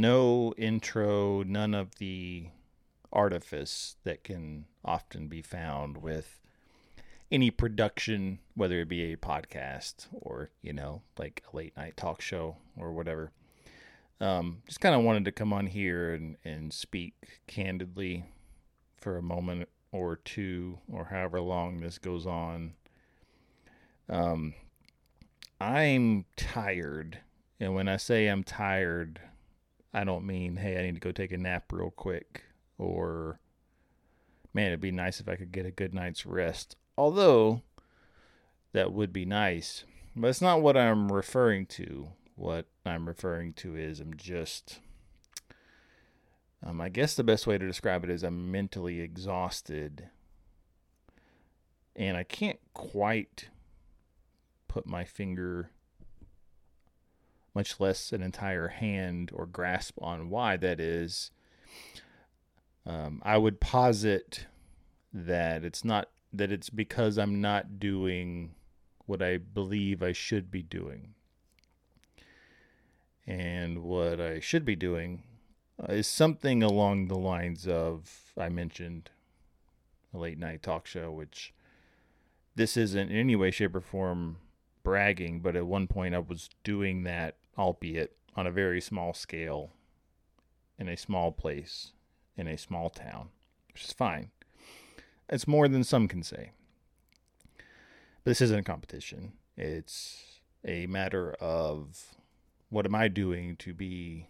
no intro, none of the artifice that can often be found with any production, whether it be a podcast or, you know, like a late night talk show or whatever. Um, just kind of wanted to come on here and, and speak candidly for a moment or two or however long this goes on. Um, I'm tired. And when I say I'm tired, I don't mean, hey, I need to go take a nap real quick or, man, it'd be nice if I could get a good night's rest. Although, that would be nice. But it's not what I'm referring to. What I'm referring to is I'm just, um, I guess the best way to describe it is I'm mentally exhausted. And I can't quite put my finger, much less an entire hand or grasp on why that is. Um, I would posit that it's not that it's because I'm not doing what I believe I should be doing. And what I should be doing is something along the lines of I mentioned a late night talk show, which this isn't in any way, shape, or form bragging, but at one point I was doing that, albeit on a very small scale, in a small place, in a small town, which is fine. It's more than some can say. But this isn't a competition. It's a matter of what am I doing to be,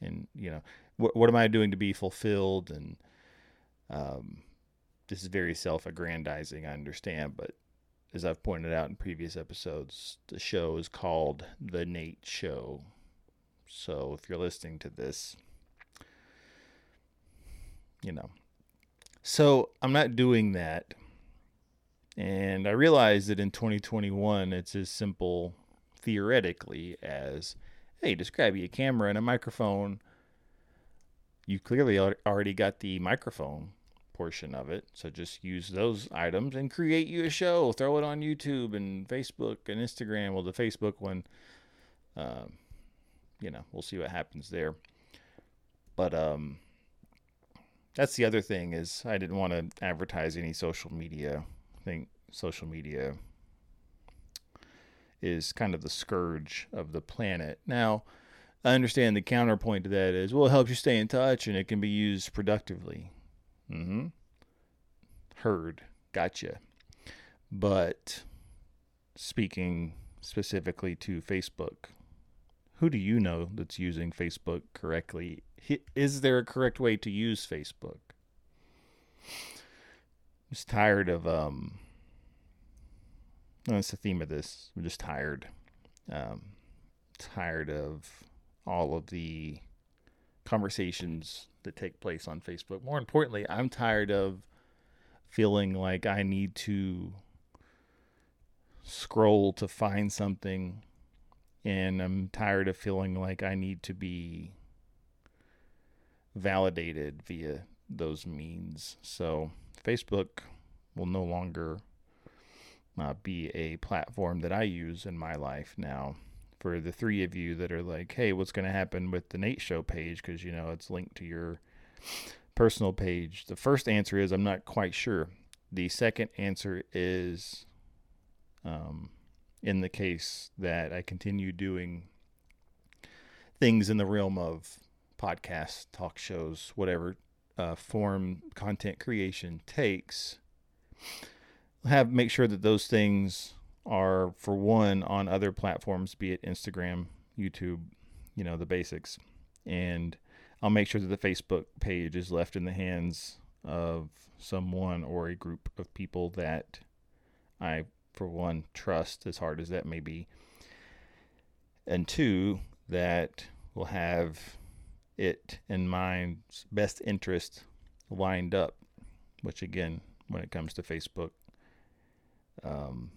and you know, what what am I doing to be fulfilled? And um, this is very self-aggrandizing. I understand, but as I've pointed out in previous episodes, the show is called The Nate Show. So if you're listening to this, you know. So I'm not doing that. And I realize that in 2021, it's as simple theoretically as hey, just grab you a camera and a microphone. You clearly already got the microphone portion of it. So just use those items and create you a show. Throw it on YouTube and Facebook and Instagram. Well, the Facebook one, um, you know, we'll see what happens there. But um, that's the other thing is I didn't want to advertise any social media. I think social media is kind of the scourge of the planet. Now, I understand the counterpoint to that is well, it helps you stay in touch and it can be used productively. Mm-hmm. Heard. Gotcha. But speaking specifically to Facebook, who do you know that's using Facebook correctly? Is there a correct way to use Facebook? I'm just tired of um that's the theme of this. I'm just tired. Um tired of all of the conversations that take place on Facebook. More importantly, I'm tired of feeling like I need to scroll to find something and I'm tired of feeling like I need to be validated via those means. So, Facebook will no longer uh, be a platform that I use in my life now for the three of you that are like, hey, what's going to happen with the Nate Show page? Because, you know, it's linked to your personal page. The first answer is I'm not quite sure. The second answer is um, in the case that I continue doing things in the realm of podcasts, talk shows, whatever uh, form content creation takes, have make sure that those things are for one on other platforms, be it Instagram, YouTube, you know, the basics. And I'll make sure that the Facebook page is left in the hands of someone or a group of people that I, for one, trust as hard as that may be. And two, that will have it in mind's best interest lined up, which again, when it comes to Facebook, um,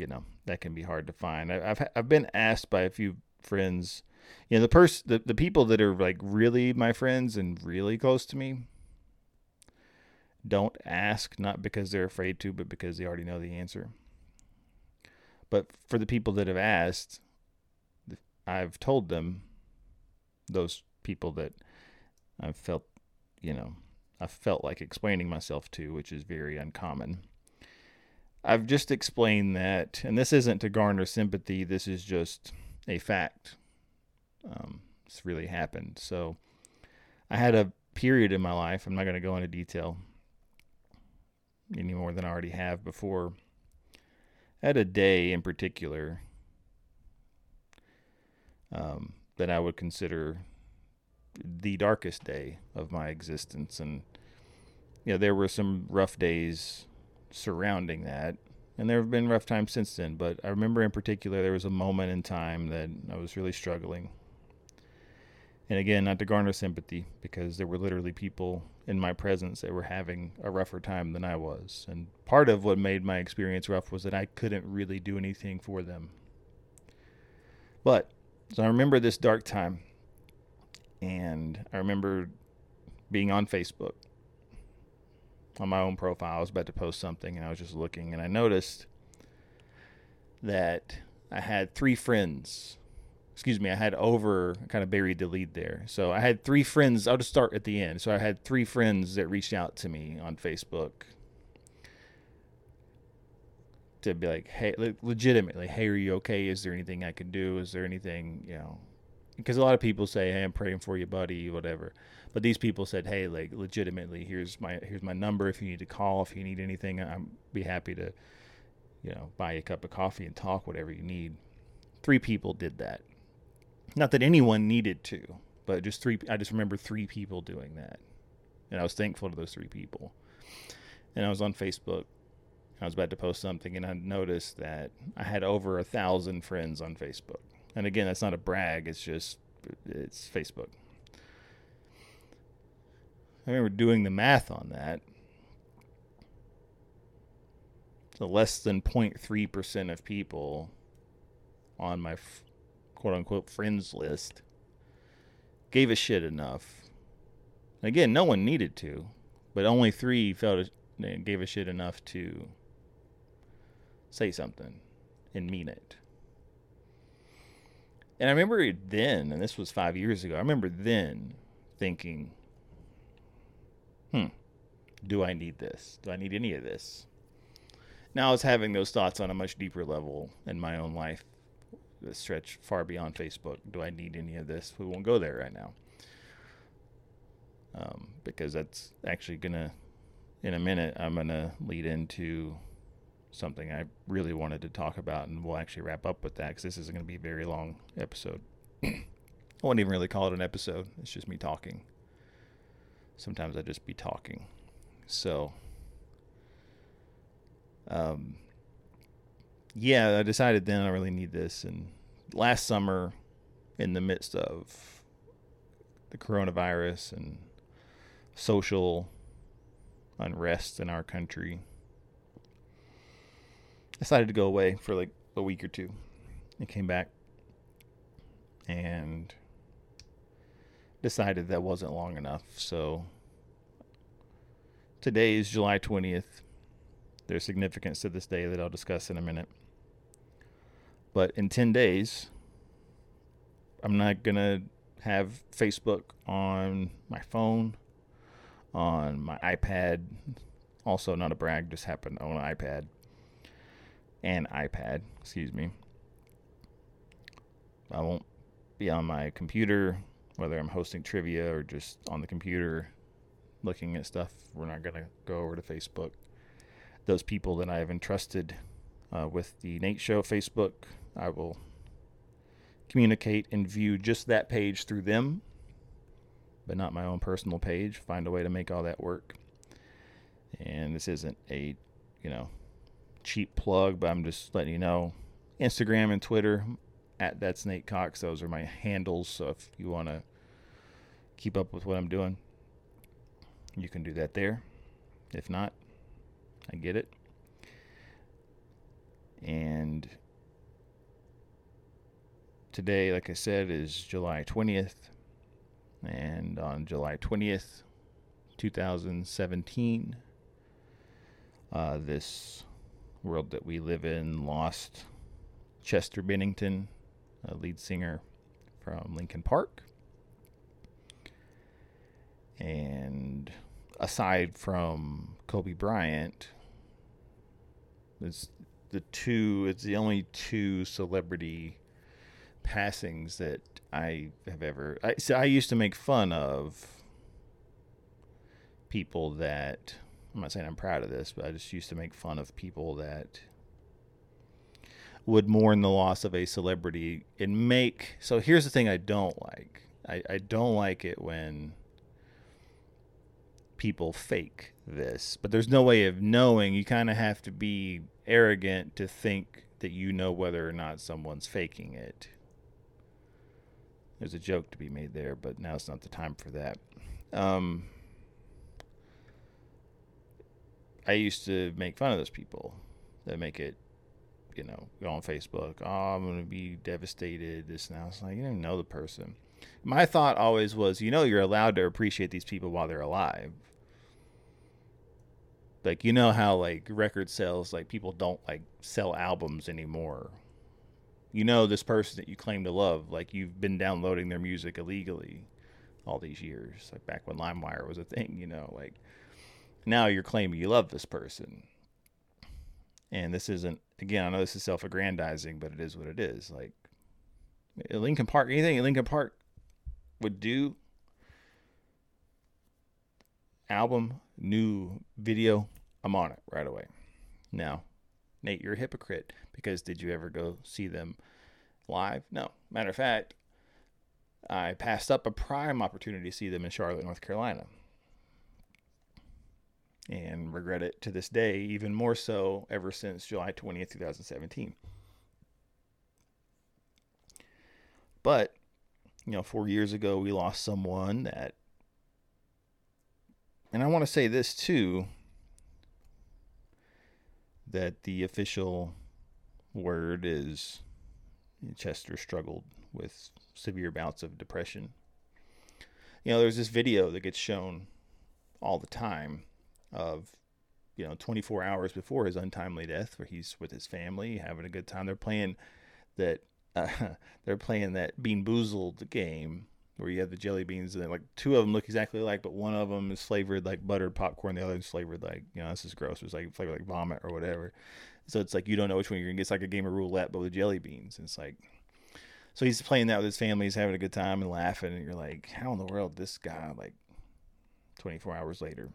you know that can be hard to find. I, have I've been asked by a few friends, you know, the person, the, the people that are like really my friends and really close to me, don't ask not because they're afraid to, but because they already know the answer. But for the people that have asked, I've told them those people that I've felt, you know, I felt like explaining myself to, which is very uncommon. I've just explained that, and this isn't to garner sympathy. This is just a fact. Um, it's really happened. So I had a period in my life. I'm not going to go into detail any more than I already have before. I had a day in particular um, that I would consider the darkest day of my existence, and you know there were some rough days surrounding that, and there have been rough times since then. But I remember in particular there was a moment in time that I was really struggling. And again, not to garner sympathy, because there were literally people in my presence that were having a rougher time than I was. And part of what made my experience rough was that I couldn't really do anything for them. But, so I remember this dark time. And I remember being on Facebook on my own profile. I was about to post something and I was just looking and I noticed that I had three friends. Excuse me, I had over kind of buried the lead there. So I had three friends. I'll just start at the end. So I had three friends that reached out to me on Facebook to be like, hey, legitimately, hey, are you okay? Is there anything I can do? Is there anything, you know? Because a lot of people say, hey, I'm praying for you, buddy, whatever. But these people said, "Hey, like legitimately, here's my here's my number. If you need to call, if you need anything, I'm be happy to, you know, buy you a cup of coffee and talk whatever you need." Three people did that. Not that anyone needed to, but just three. I just remember three people doing that, and I was thankful to those three people. And I was on Facebook. I was about to post something, and I noticed that I had over a thousand friends on Facebook. And again, that's not a brag. It's just it's Facebook. I remember doing the math on that. So less than 0.3% of people on my quote unquote friends list gave a shit enough. Again, no one needed to, but only three felt gave a shit enough to say something and mean it. And I remember then, and this was five years ago, I remember then thinking, hmm, do I need this? Do I need any of this? Now I was having those thoughts on a much deeper level in my own life that stretch far beyond Facebook. Do I need any of this? We won't go there right now. Um, because that's actually going to, in a minute, I'm going to lead into something I really wanted to talk about, and we'll actually wrap up with that because this isn't going to be a very long episode. I wouldn't even really call it an episode, it's just me talking sometimes I just be talking. So, um, yeah, I decided then I really need this. And last summer, in the midst of the coronavirus and social unrest in our country, decided to go away for like a week or two. And came back and decided that wasn't long enough. So today is July 20th. There's significance to this day that I'll discuss in a minute. But in 10 days, I'm not going to have Facebook on my phone, on my iPad. Also, not a brag, just happened on an iPad and iPad, excuse me. I won't be on my computer whether I'm hosting trivia or just on the computer looking at stuff. We're not going to go over to Facebook. Those people that I have entrusted uh, with the Nate Show Facebook, I will communicate and view just that page through them, but not my own personal page. Find a way to make all that work. And this isn't a, you know, cheap plug, but I'm just letting you know. Instagram and Twitter at that's Nate Cox. Those are my handles. So if you want to keep up with what I'm doing, you can do that there. If not, I get it. And today, like I said, is July 20th. And on July 20th, 2017, uh, this world that we live in lost Chester Bennington, a lead singer from Linkin Park. And aside from Kobe Bryant, it's the two. It's the only two celebrity passings that I have ever. I, so I used to make fun of people that. I'm not saying I'm proud of this, but I just used to make fun of people that would mourn the loss of a celebrity and make. So here's the thing I don't like. I, I don't like it when people fake this, but there's no way of knowing. You kind of have to be arrogant to think that you know whether or not someone's faking it. There's a joke to be made there, but now it's not the time for that. Um, I used to make fun of those people that make it, you know, go on Facebook. Oh, I'm going to be devastated. This now. It's like you don't know the person. My thought always was, you know, you're allowed to appreciate these people while they're alive like you know how like record sales like people don't like sell albums anymore you know this person that you claim to love like you've been downloading their music illegally all these years like back when limewire was a thing you know like now you're claiming you love this person and this isn't again i know this is self-aggrandizing but it is what it is like Linkin Park anything Linkin Park would do album, new video, I'm on it right away. Now, Nate, you're a hypocrite because did you ever go see them live? No. Matter of fact, I passed up a prime opportunity to see them in Charlotte, North Carolina. And regret it to this day, even more so ever since July 20th, 2017. But, you know, four years ago, we lost someone that and I want to say this too that the official word is Chester struggled with severe bouts of depression. You know, there's this video that gets shown all the time of, you know, 24 hours before his untimely death, where he's with his family having a good time. They're playing that, uh, they're playing that Bean Boozled game where you have the jelly beans and like two of them look exactly alike, but one of them is flavored like buttered popcorn, the other is flavored like you know this is gross. It's like flavored like vomit or whatever. So it's like you don't know which one you're gonna get. It's like a game of roulette, but with jelly beans. And it's like so he's playing that with his family. He's having a good time and laughing, and you're like, how in the world this guy like 24 hours later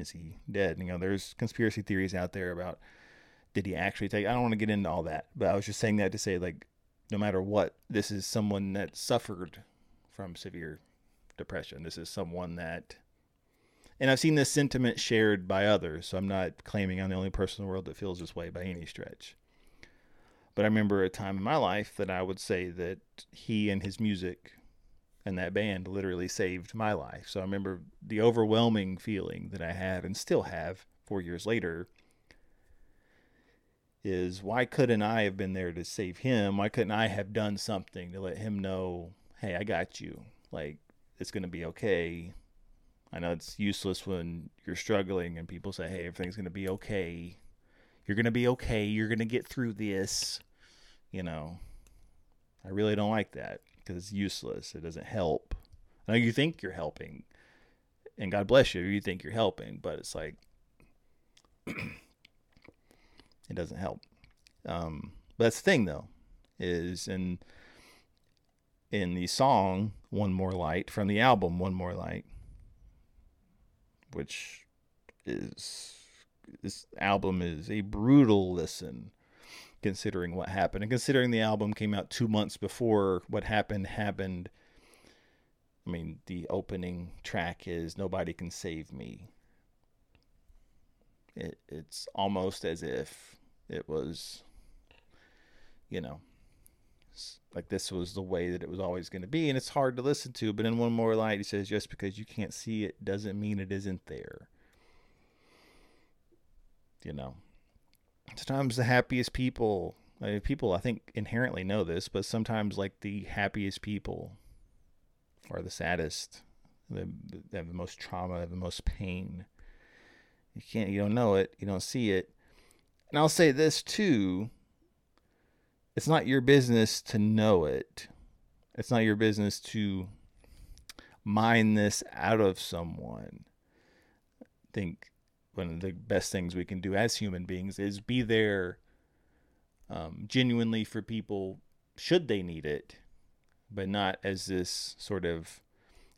is he dead? You know, there's conspiracy theories out there about did he actually take? I don't want to get into all that, but I was just saying that to say like no matter what, this is someone that suffered from severe depression. This is someone that, and I've seen this sentiment shared by others, so I'm not claiming I'm the only person in the world that feels this way by any stretch. But I remember a time in my life that I would say that he and his music and that band literally saved my life. So I remember the overwhelming feeling that I had and still have four years later is why couldn't I have been there to save him? Why couldn't I have done something to let him know hey, I got you. Like, it's going to be okay. I know it's useless when you're struggling and people say, hey, everything's going to be okay. You're going to be okay. You're going to get through this. You know, I really don't like that because it's useless. It doesn't help. I know you think you're helping, and God bless you, you think you're helping, but it's like, it doesn't help. Um, but that's the thing, though, is, in in the song One More Light from the album One More Light, which is this album is a brutal listen considering what happened and considering the album came out 2 months before what happened happened. I mean, the opening track is Nobody Can Save Me. It, it's almost as if it was, you know, like this was the way that it was always going to be and it's hard to listen to but in one more light he says just because you can't see it doesn't mean it isn't there you know sometimes the happiest people I mean, people i think inherently know this but sometimes like the happiest people are the saddest they have the most trauma have the most pain you can't you don't know it you don't see it and i'll say this too it's not your business to know it. It's not your business to mine this out of someone. I think one of the best things we can do as human beings is be there um, genuinely for people should they need it, but not as this sort of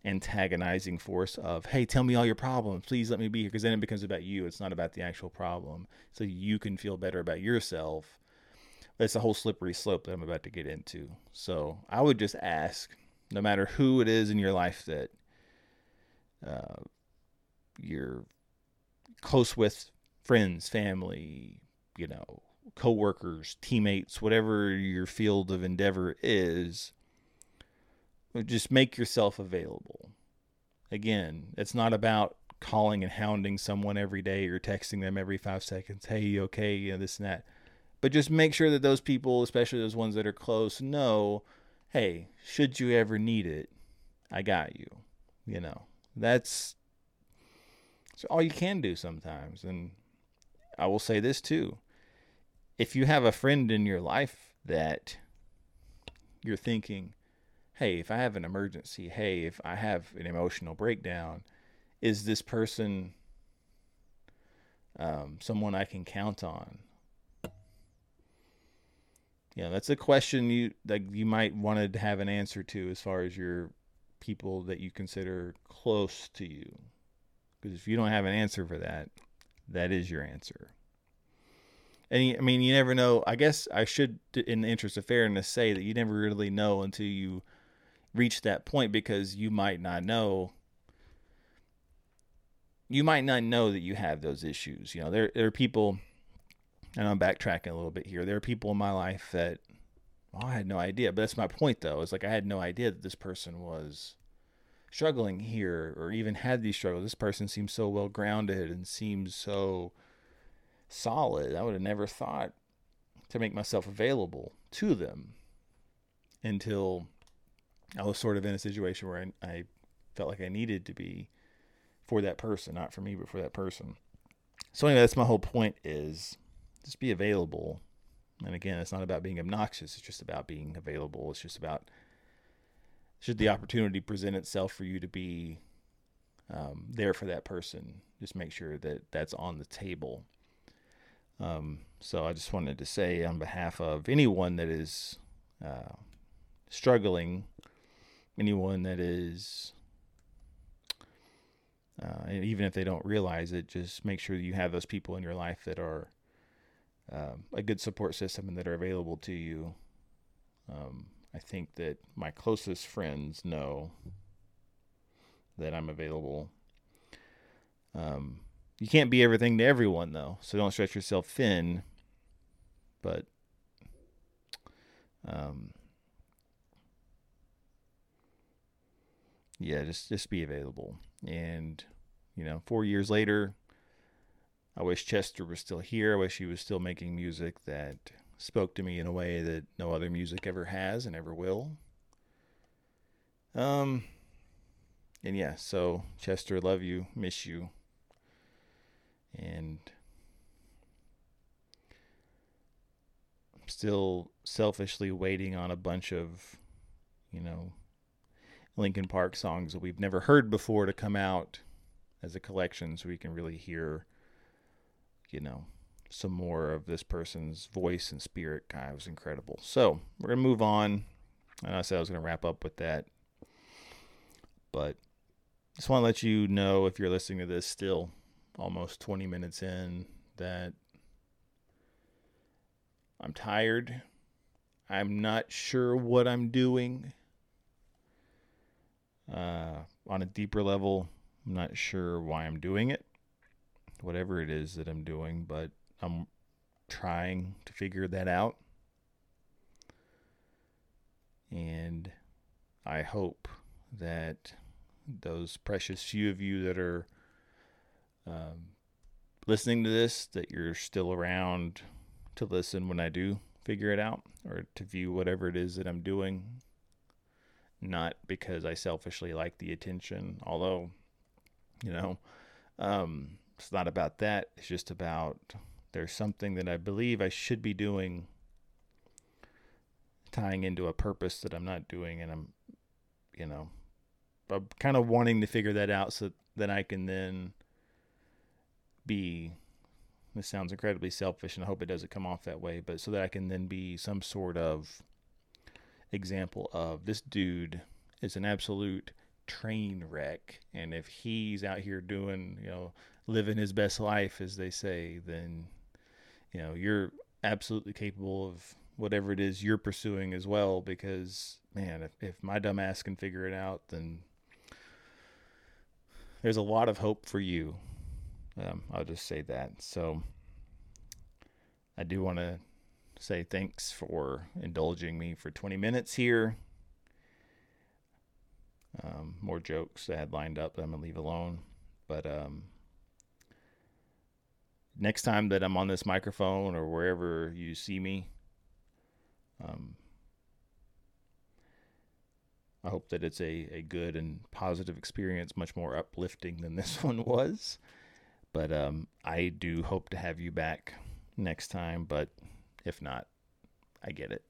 antagonizing force of, hey, tell me all your problems. Please let me be here. Because then it becomes about you. It's not about the actual problem. So you can feel better about yourself. That's a whole slippery slope that I'm about to get into. So I would just ask no matter who it is in your life that uh, you're close with, friends, family, you know, coworkers, teammates, whatever your field of endeavor is, just make yourself available. Again, it's not about calling and hounding someone every day or texting them every five seconds. Hey, you okay? You know, this and that. But just make sure that those people, especially those ones that are close, know, hey, should you ever need it, I got you. You know, that's, that's all you can do sometimes. And I will say this too. If you have a friend in your life that you're thinking, hey, if I have an emergency, hey, if I have an emotional breakdown, is this person um, someone I can count on? Yeah, that's a question you like you might want to have an answer to as far as your people that you consider close to you. Because if you don't have an answer for that, that is your answer. And I mean, you never know. I guess I should, in the interest of fairness, say that you never really know until you reach that point because you might not know you might not know that you have those issues. You know, there there are people and I'm backtracking a little bit here. There are people in my life that well, I had no idea. But that's my point though. It's like I had no idea that this person was struggling here or even had these struggles. This person seems so well grounded and seems so solid. I would have never thought to make myself available to them until I was sort of in a situation where I, I felt like I needed to be for that person, not for me, but for that person. So anyway, that's my whole point is just be available. And again, it's not about being obnoxious. It's just about being available. It's just about should the opportunity present itself for you to be um, there for that person, just make sure that that's on the table. Um, so I just wanted to say on behalf of anyone that is uh, struggling anyone that is uh, even if they don't realize it, just make sure you have those people in your life that are um, a good support system and that are available to you. Um, I think that my closest friends know that I'm available. Um, you can't be everything to everyone, though, so don't stretch yourself thin. But um, yeah, just just be available. And you know, four years later, I wish Chester was still here. I wish he was still making music that spoke to me in a way that no other music ever has and ever will. Um, and yeah, so Chester, love you, miss you, and I'm still selfishly waiting on a bunch of, you know, Linkin Park songs that we've never heard before to come out as a collection so we can really hear, you know, some more of this person's voice and spirit. God, it was incredible. So we're to move on. And I said I was to wrap up with that. But just want to let you know if you're listening to this still almost 20 minutes in that I'm tired. I'm not sure what I'm doing. Uh, on a deeper level, I'm not sure why I'm doing it, whatever it is that I'm doing, but I'm trying to figure that out. And I hope that those precious few of you that are um, listening to this, that you're still around to listen when I do figure it out or to view whatever it is that I'm doing not because I selfishly like the attention, although, you know, um, it's not about that. It's just about there's something that I believe I should be doing tying into a purpose that I'm not doing and I'm, you know, I'm kind of wanting to figure that out so that I can then be. This sounds incredibly selfish, and I hope it doesn't come off that way. But so that I can then be some sort of example of this dude is an absolute train wreck, and if he's out here doing, you know, living his best life, as they say, then you know you're absolutely capable of whatever it is you're pursuing as well. Because man, if, if my dumb ass can figure it out, then there's a lot of hope for you. Um, I'll just say that. So I do want to say thanks for indulging me for 20 minutes here. Um, more jokes I had lined up that I'm to leave alone. But um, next time that I'm on this microphone or wherever you see me, um, I hope that it's a, a good and positive experience, much more uplifting than this one was. But um, I do hope to have you back next time. But if not, I get it.